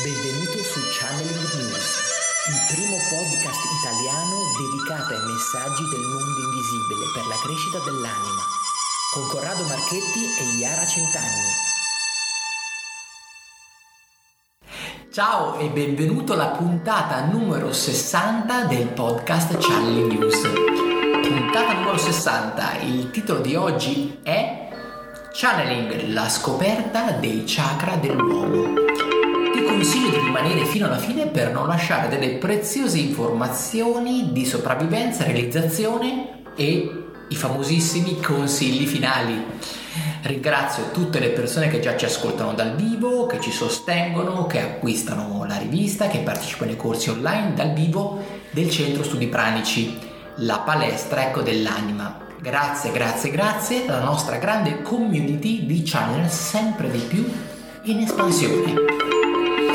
Benvenuto su Channeling News, il primo podcast italiano dedicato ai messaggi del mondo invisibile per la crescita dell'anima, con Corrado Marchetti e Iara Centanni. Ciao e benvenuto alla puntata numero 60 del podcast Channeling News. Puntata numero 60, il titolo di oggi è Channeling, la scoperta dei chakra dell'uomo. Rimanere fino alla fine per non lasciare delle preziose informazioni di sopravvivenza, realizzazione e i famosissimi consigli finali. Ringrazio tutte le persone che già ci ascoltano dal vivo, che ci sostengono, che acquistano la rivista, che partecipano ai corsi online dal vivo del Centro Studi Pranici, la palestra ecco dell'anima. Grazie, grazie, grazie alla nostra grande community di channel sempre di più in espansione.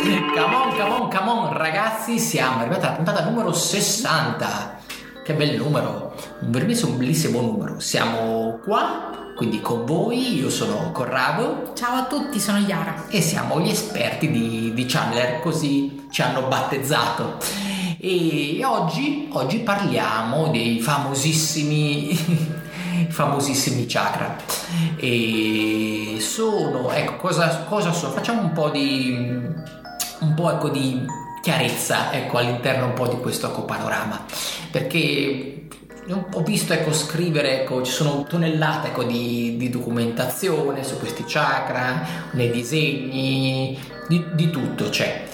Come on, come on, come on, ragazzi, siamo arrivati alla puntata numero 60. Che bel numero, è un bellissimo numero. Siamo qua, quindi con voi, io sono Corrado. Ciao a tutti, sono Yara. E siamo gli esperti di, di Chandler, così ci hanno battezzato. E oggi, oggi parliamo dei famosissimi famosissimi chakra e sono ecco cosa, cosa sono facciamo un po' di un po' ecco di chiarezza ecco all'interno un po' di questo ecco, panorama perché ho visto ecco, scrivere, ecco, ci sono tonnellate ecco, di, di, documentazione su questi chakra, nei disegni, di, di tutto c'è.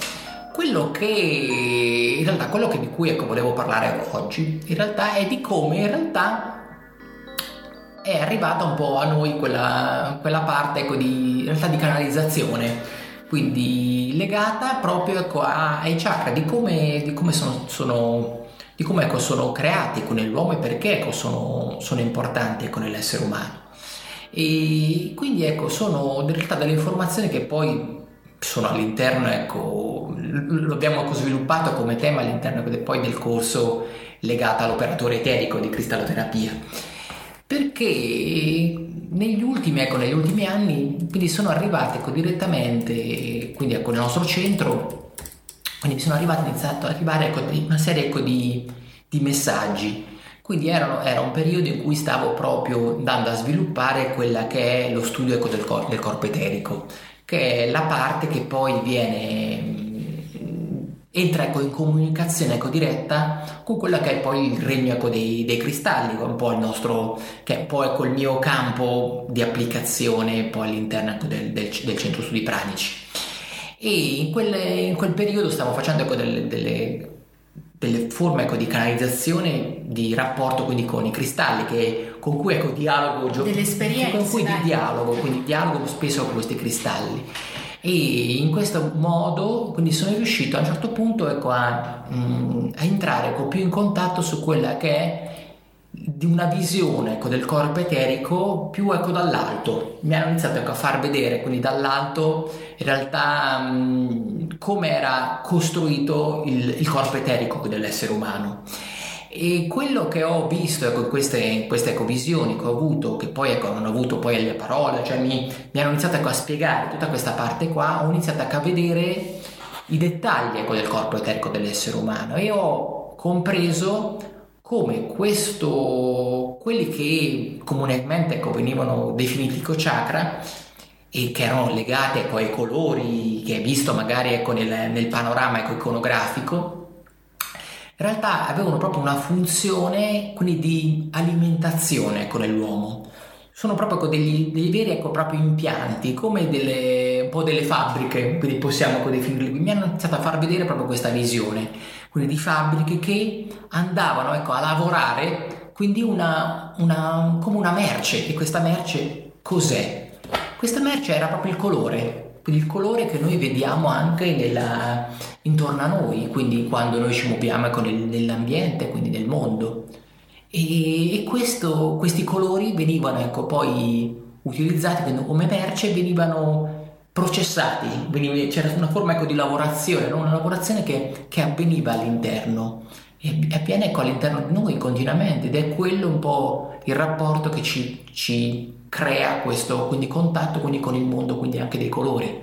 Quello che in realtà quello che di cui ecco, volevo parlare oggi in realtà è di come in realtà è arrivata un po' a noi quella, quella parte ecco, di, di canalizzazione, quindi legata proprio ecco, ai chakra, di come, di come sono, sono, di come, ecco, sono creati con l'uomo e perché ecco, sono, sono importanti con l'essere umano. E quindi ecco, sono in realtà delle informazioni che poi sono all'interno, ecco, lo abbiamo sviluppato come tema all'interno poi del corso legato all'operatore eterico di cristalloterapia perché negli ultimi, ecco, negli ultimi anni quindi sono arrivate ecco, direttamente quindi, ecco, nel nostro centro quindi sono arrivati iniziato ad arrivare ecco, una serie ecco, di, di, messaggi. Quindi erano, era un periodo in cui stavo proprio andando a sviluppare quella che è lo studio ecco, del, cor- del corpo eterico che è la parte che poi viene entra ecco, in comunicazione ecco, diretta con quello che è poi il regno ecco, dei, dei, cristalli, un po' il nostro, che è un po' ecco, il mio campo di applicazione poi all'interno ecco, del, del, del, centro studi pranici. E in quel, in quel periodo stavo facendo ecco, delle, delle, delle, forme ecco, di canalizzazione, di rapporto quindi con i cristalli, che, con cui ecco, dialogo, delle esperienze, con cui di dialogo, quindi dialogo spesso con questi cristalli e in questo modo quindi sono riuscito a un certo punto ecco, a, mm, a, entrare con più in contatto su quella che è di una visione ecco, del corpo eterico più ecco, dall'alto. Mi hanno iniziato ecco, a far vedere quindi dall'alto in realtà mm, come era costruito il, il corpo eterico dell'essere umano e quello che ho visto ecco, queste, queste ecco, visioni che ho avuto, che poi ecco, hanno avuto poi le parole, cioè mi, mi hanno iniziato ecco, a spiegare tutta questa parte qua, ho iniziato ecco, a vedere i dettagli ecco, del corpo eterico dell'essere umano. E ho compreso come questo, quelli che comunemente ecco, venivano definiti chakra e che erano legati ecco, ai colori che hai visto magari ecco, nel, nel panorama ecco, iconografico, in realtà avevano proprio una funzione quindi di alimentazione con l'uomo. Sono proprio degli, dei veri ecco, proprio impianti, come delle, un po' delle fabbriche, quindi possiamo definirli. Mi hanno iniziato a far vedere proprio questa visione, quindi di fabbriche che andavano ecco, a lavorare, quindi una, una, come una merce. E questa merce cos'è? Questa merce era proprio il colore, quindi il colore che noi vediamo anche nella, intorno a noi, quindi quando noi ci muoviamo ecco, nel, nell'ambiente, quindi nel mondo. E, e questo, questi colori venivano ecco, poi utilizzati come merce venivano processati, veniva, c'era una forma ecco, di lavorazione, no? una lavorazione che, che avveniva all'interno e avviene ecco, all'interno di noi continuamente ed è quello un po' il rapporto che ci, ci crea questo quindi contatto quindi con il mondo, quindi anche dei colori.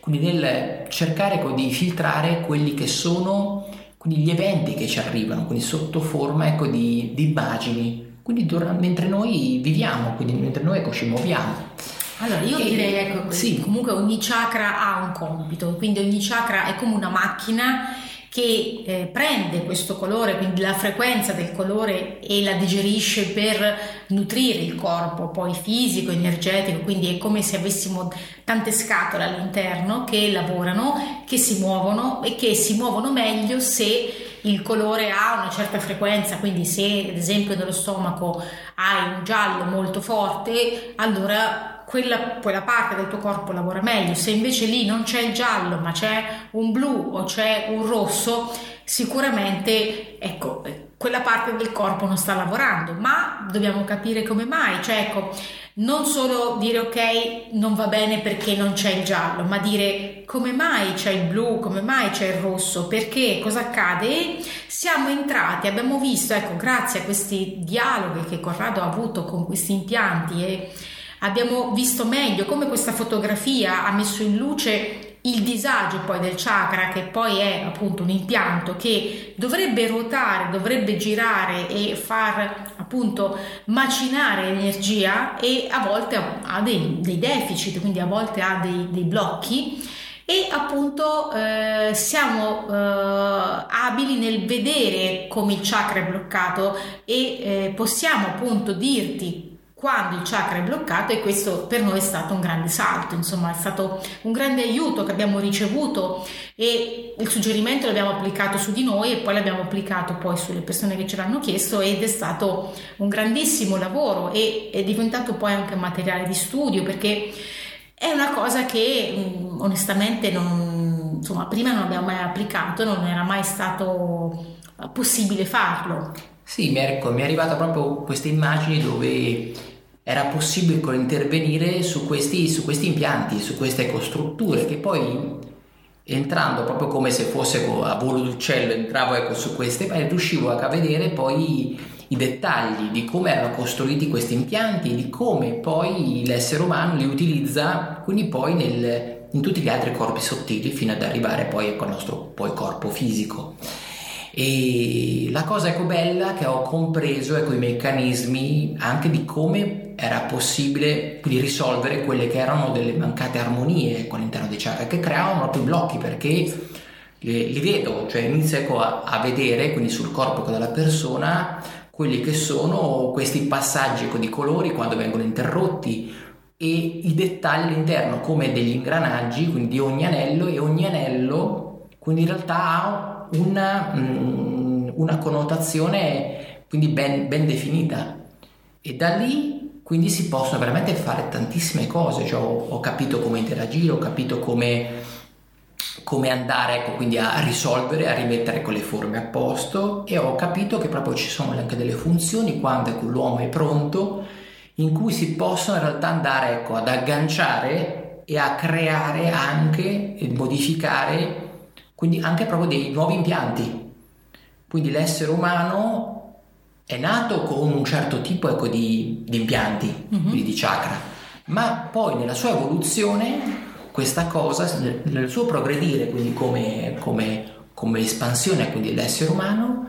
quindi nel cercare di filtrare quelli che sono quindi gli eventi che ci arrivano, quindi sotto forma ecco, di, di immagini, quindi durante, mentre noi viviamo, quindi mentre noi ecco, ci muoviamo. Allora, io e, direi ecco, sì. comunque ogni chakra ha un compito, quindi ogni chakra è come una macchina che eh, prende questo colore, quindi la frequenza del colore e la digerisce per nutrire il corpo, poi fisico, energetico, quindi è come se avessimo tante scatole all'interno che lavorano, che si muovono e che si muovono meglio se il colore ha una certa frequenza, quindi se ad esempio nello stomaco hai un giallo molto forte, allora quella, quella parte del tuo corpo lavora meglio. Se invece lì non c'è il giallo, ma c'è un blu o c'è un rosso, sicuramente ecco, quella parte del corpo non sta lavorando, ma dobbiamo capire come mai. Cioè, ecco, non solo dire ok, non va bene perché non c'è il giallo, ma dire come mai c'è il blu, come mai c'è il rosso, perché cosa accade. E siamo entrati, abbiamo visto, ecco, grazie a questi dialoghi che Corrado ha avuto con questi impianti e abbiamo visto meglio come questa fotografia ha messo in luce il disagio poi del chakra che poi è appunto un impianto che dovrebbe ruotare, dovrebbe girare e far appunto macinare l'energia e a volte ha dei, dei deficit, quindi a volte ha dei, dei blocchi. E appunto eh, siamo eh, abili nel vedere come il chakra è bloccato e eh, possiamo appunto dirti quando il chakra è bloccato e questo per noi è stato un grande salto, insomma è stato un grande aiuto che abbiamo ricevuto e il suggerimento l'abbiamo applicato su di noi e poi l'abbiamo applicato poi sulle persone che ce l'hanno chiesto ed è stato un grandissimo lavoro e è diventato poi anche materiale di studio perché è una cosa che mm, onestamente non, insomma, prima non abbiamo mai applicato, non era mai stato possibile farlo. Sì, mi è, mi è arrivata proprio queste immagini dove era possibile intervenire su questi, su questi impianti, su queste costrutture che poi entrando proprio come se fosse a volo d'uccello entravo ecco, su queste e riuscivo a vedere poi i dettagli di come erano costruiti questi impianti e di come poi l'essere umano li utilizza quindi poi nel, in tutti gli altri corpi sottili fino ad arrivare poi ecco, al nostro poi corpo fisico. E la cosa ecco bella che ho compreso ecco, i meccanismi anche di come era possibile quindi risolvere quelle che erano delle mancate armonie ecco, all'interno dei chakra che creavano proprio blocchi perché li, li vedo, cioè inizio ecco, a, a, vedere quindi sul corpo della persona quelli che sono questi passaggi ecco, di colori quando vengono interrotti e i dettagli all'interno come degli ingranaggi quindi di ogni anello e ogni anello quindi in realtà ha una, mm, una connotazione quindi ben, ben, definita. E da lì quindi si possono veramente fare tantissime cose, cioè, ho, ho, capito come interagire, ho capito come, come andare ecco, quindi a risolvere, a rimettere quelle forme a posto e ho capito che proprio ci sono anche delle funzioni quando ecco, l'uomo è pronto in cui si possono in realtà andare ecco, ad agganciare e a creare anche e modificare quindi anche proprio dei nuovi impianti. Quindi l'essere umano è nato con un certo tipo ecco, di, di, impianti, mm-hmm. quindi di chakra, ma poi nella sua evoluzione questa cosa, nel suo progredire, quindi come, come, come espansione quindi dell'essere umano,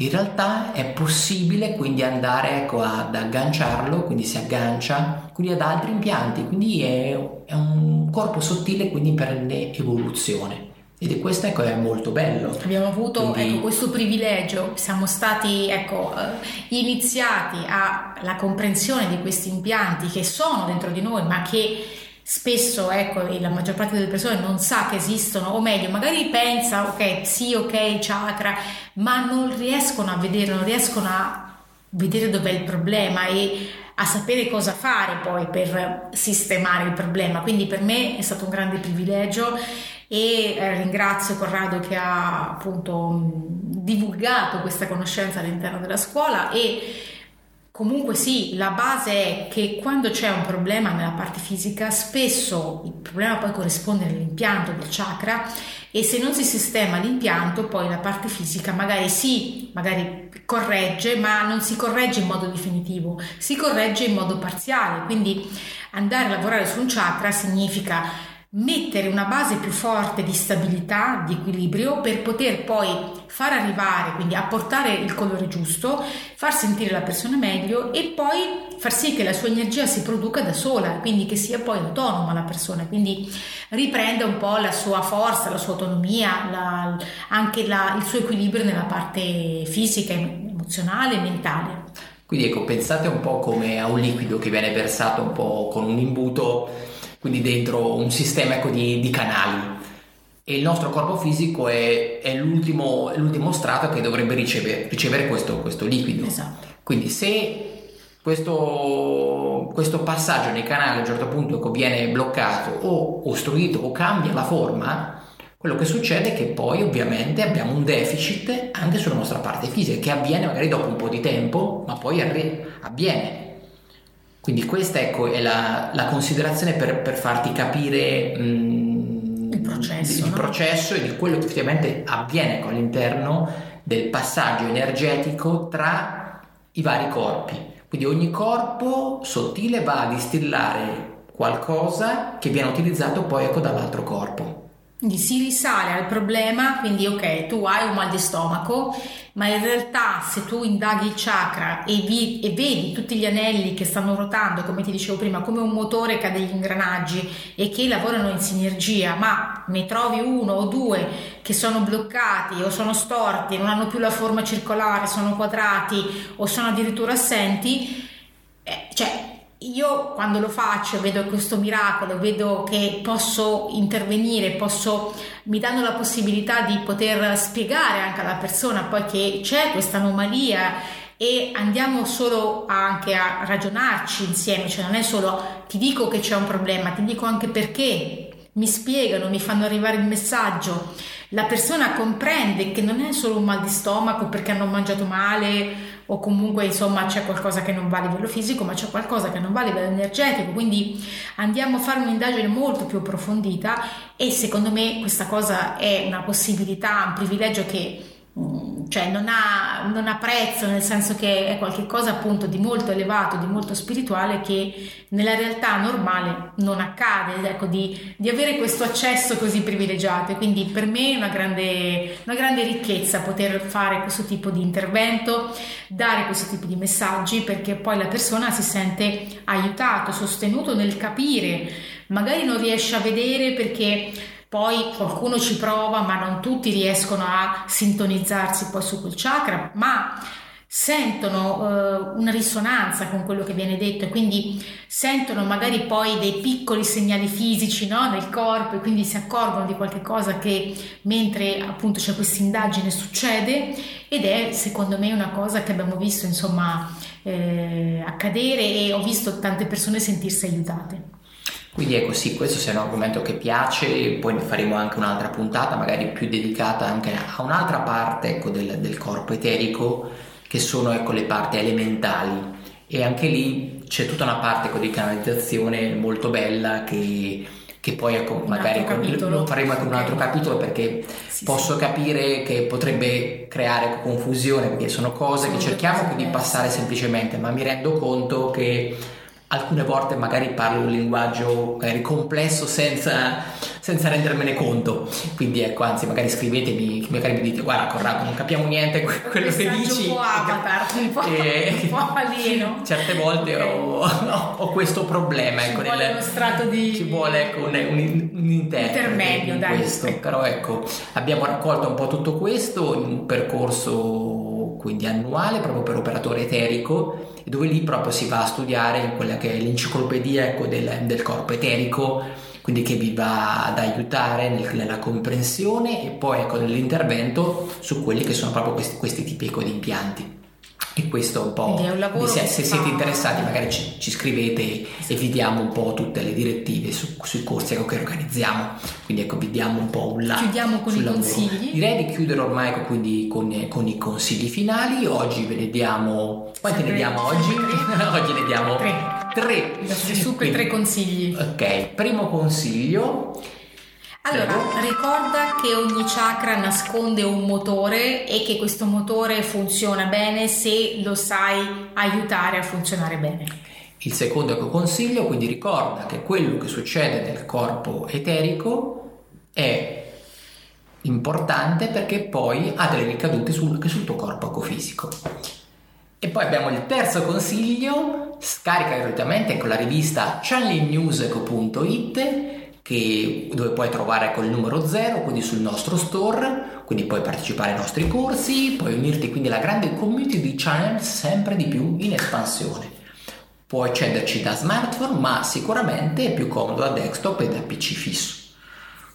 in realtà è possibile quindi andare ecco, ad agganciarlo, quindi si aggancia quindi ad altri impianti, quindi è, è un corpo sottile quindi per l'evoluzione. Ed è questo ecco, è molto bello. Abbiamo avuto Quindi... ecco, questo privilegio, siamo stati ecco, eh, iniziati alla comprensione di questi impianti che sono dentro di noi, ma che spesso ecco, la maggior parte delle persone non sa che esistono, o meglio, magari pensa, ok, sì, ok, chakra, ma non riescono a vedere, non riescono a vedere dov'è il problema e a sapere cosa fare poi per sistemare il problema. Quindi per me è stato un grande privilegio e eh, ringrazio Corrado che ha appunto divulgato questa conoscenza all'interno della scuola e Comunque sì, la base è che quando c'è un problema nella parte fisica, spesso il problema poi corrisponde all'impianto del chakra e se non si sistema l'impianto, poi la parte fisica magari sì, magari corregge, ma non si corregge in modo definitivo, si corregge in modo parziale. Quindi andare a lavorare su un chakra significa mettere una base più forte di stabilità, di equilibrio per poter poi far arrivare, quindi apportare il colore giusto, far sentire la persona meglio e poi far sì che la sua energia si produca da sola, quindi che sia poi autonoma la persona, quindi riprenda un po' la sua forza, la sua autonomia, la, anche la, il suo equilibrio nella parte fisica, emozionale e mentale. Quindi ecco, pensate un po' come a un liquido che viene versato un po' con un imbuto quindi dentro un sistema ecco, di, di, canali. E il nostro corpo fisico è, è, l'ultimo, è l'ultimo, strato che dovrebbe ricevere, ricevere questo, questo, liquido. Esatto. Quindi se questo, questo, passaggio nei canali a un certo punto ecco, viene bloccato o ostruito o cambia la forma, quello che succede è che poi ovviamente abbiamo un deficit anche sulla nostra parte fisica che avviene magari dopo un po' di tempo, ma poi avviene quindi questa ecco, è la, la considerazione per, per, farti capire mh, il, processo, il no? processo, e di quello che effettivamente avviene all'interno del passaggio energetico tra i vari corpi. Quindi ogni corpo sottile va a distillare qualcosa che viene utilizzato poi ecco, dall'altro corpo. Quindi si risale al problema, quindi ok, tu hai un mal di stomaco, ma in realtà se tu indaghi il chakra e, vi, e, vedi tutti gli anelli che stanno ruotando, come ti dicevo prima, come un motore che ha degli ingranaggi e che lavorano in sinergia, ma ne trovi uno o due che sono bloccati o sono storti, non hanno più la forma circolare, sono quadrati o sono addirittura assenti, io quando lo faccio vedo questo miracolo, vedo che posso intervenire, posso, mi danno la possibilità di poter spiegare anche alla persona poi che c'è questa anomalia e andiamo solo anche a ragionarci insieme, cioè non è solo ti dico che c'è un problema, ti dico anche perché, mi spiegano, mi fanno arrivare il messaggio, la persona comprende che non è solo un mal di stomaco perché hanno mangiato male o comunque insomma c'è qualcosa che non va a livello fisico ma c'è qualcosa che non va a livello energetico. Quindi andiamo a fare un'indagine molto più approfondita e secondo me questa cosa è una possibilità, un privilegio che Mm, cioè non ha, non ha, prezzo nel senso che è qualcosa appunto di molto elevato, di molto spirituale che nella realtà normale non accade, ecco, di, di avere questo accesso così privilegiato. E quindi per me è una grande, una grande ricchezza poter fare questo tipo di intervento, dare questo tipo di messaggi perché poi la persona si sente aiutato, sostenuto nel capire, magari non riesce a vedere perché poi qualcuno ci prova, ma non tutti riescono a sintonizzarsi poi su quel chakra, ma sentono uh, una risonanza con quello che viene detto e quindi sentono magari poi dei piccoli segnali fisici no, nel corpo e quindi si accorgono di qualche cosa che mentre appunto c'è questa indagine succede ed è secondo me una cosa che abbiamo visto insomma eh, accadere e ho visto tante persone sentirsi aiutate. Quindi ecco sì, questo sia un argomento che piace, poi ne faremo anche un'altra puntata, magari più dedicata anche a un'altra parte ecco, del, del, corpo eterico, che sono ecco, le parti elementali. E anche lì c'è tutta una parte ecco, di canalizzazione molto bella che, che poi ecco, magari ecco, lo faremo anche un altro capitolo perché sì, posso sì. capire che potrebbe creare confusione perché sono cose che cerchiamo di passare semplicemente, ma mi rendo conto che alcune volte magari parlo un linguaggio magari complesso senza, senza, rendermene conto quindi ecco anzi magari scrivetemi magari mi dite guarda Corrado non capiamo niente quello che dici un po' avatar un po', e, un po alieno certe volte okay. ho, ho, ho, questo problema ci ecco, vuole nel, uno strato di ci vuole ecco, un, un, un intermedio in dai, questo ecco. però ecco abbiamo raccolto un po' tutto questo in un percorso quindi annuale proprio per operatore eterico dove lì proprio si va a studiare in quella che è l'enciclopedia ecco, del, del, corpo eterico, quindi che vi va ad aiutare nel, nella comprensione e poi ecco, nell'intervento su quelli che sono proprio questi, questi tipi ecco, di impianti. E questo un po'. È un se, se siete interessati, magari ci, ci scrivete sì. e vi diamo un po' tutte le direttive su, sui corsi che organizziamo. Quindi ecco, vi diamo un po' un là. Chiudiamo con i lavoro. consigli. Direi di chiudere ormai ecco, quindi con, con, i consigli finali. Oggi ve ne diamo. Quanti ne diamo oggi? oggi ne diamo tre. Tre. Super tre consigli. Ok, primo consiglio allora, ricorda che ogni chakra nasconde un motore e che questo motore funziona bene se lo sai aiutare a funzionare bene. Il secondo ecco consiglio, quindi ricorda che quello che succede nel corpo eterico è importante perché poi ha delle ricadute sul, anche sul tuo corpo ecofisico. E poi abbiamo il terzo consiglio, scarica gratuitamente con la rivista channelnewseco.it che, dove puoi trovare col numero 0, quindi sul nostro store, quindi puoi partecipare ai nostri corsi, puoi unirti quindi alla grande community di channel sempre di più in espansione. Puoi accederci da smartphone, ma sicuramente è più comodo da desktop e da PC fisso.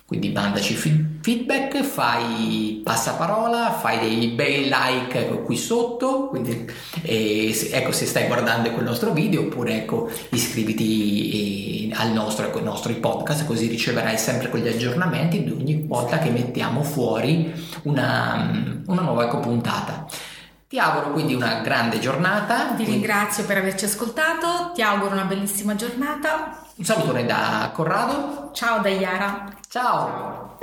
Quindi mandaci feedback, fai passaparola, fai dei bei like qui sotto, quindi eh, ecco se stai guardando quel nostro video oppure ecco iscriviti eh, al nostro, ecco, ai nostri podcast così riceverai sempre quegli aggiornamenti di ogni volta che mettiamo fuori una, una nuova ecco, puntata. Ti auguro quindi una grande giornata. Ti ringrazio per averci ascoltato, ti auguro una bellissima giornata. Un salutone da Corrado. Ciao da Iara. Ciao. Ciao.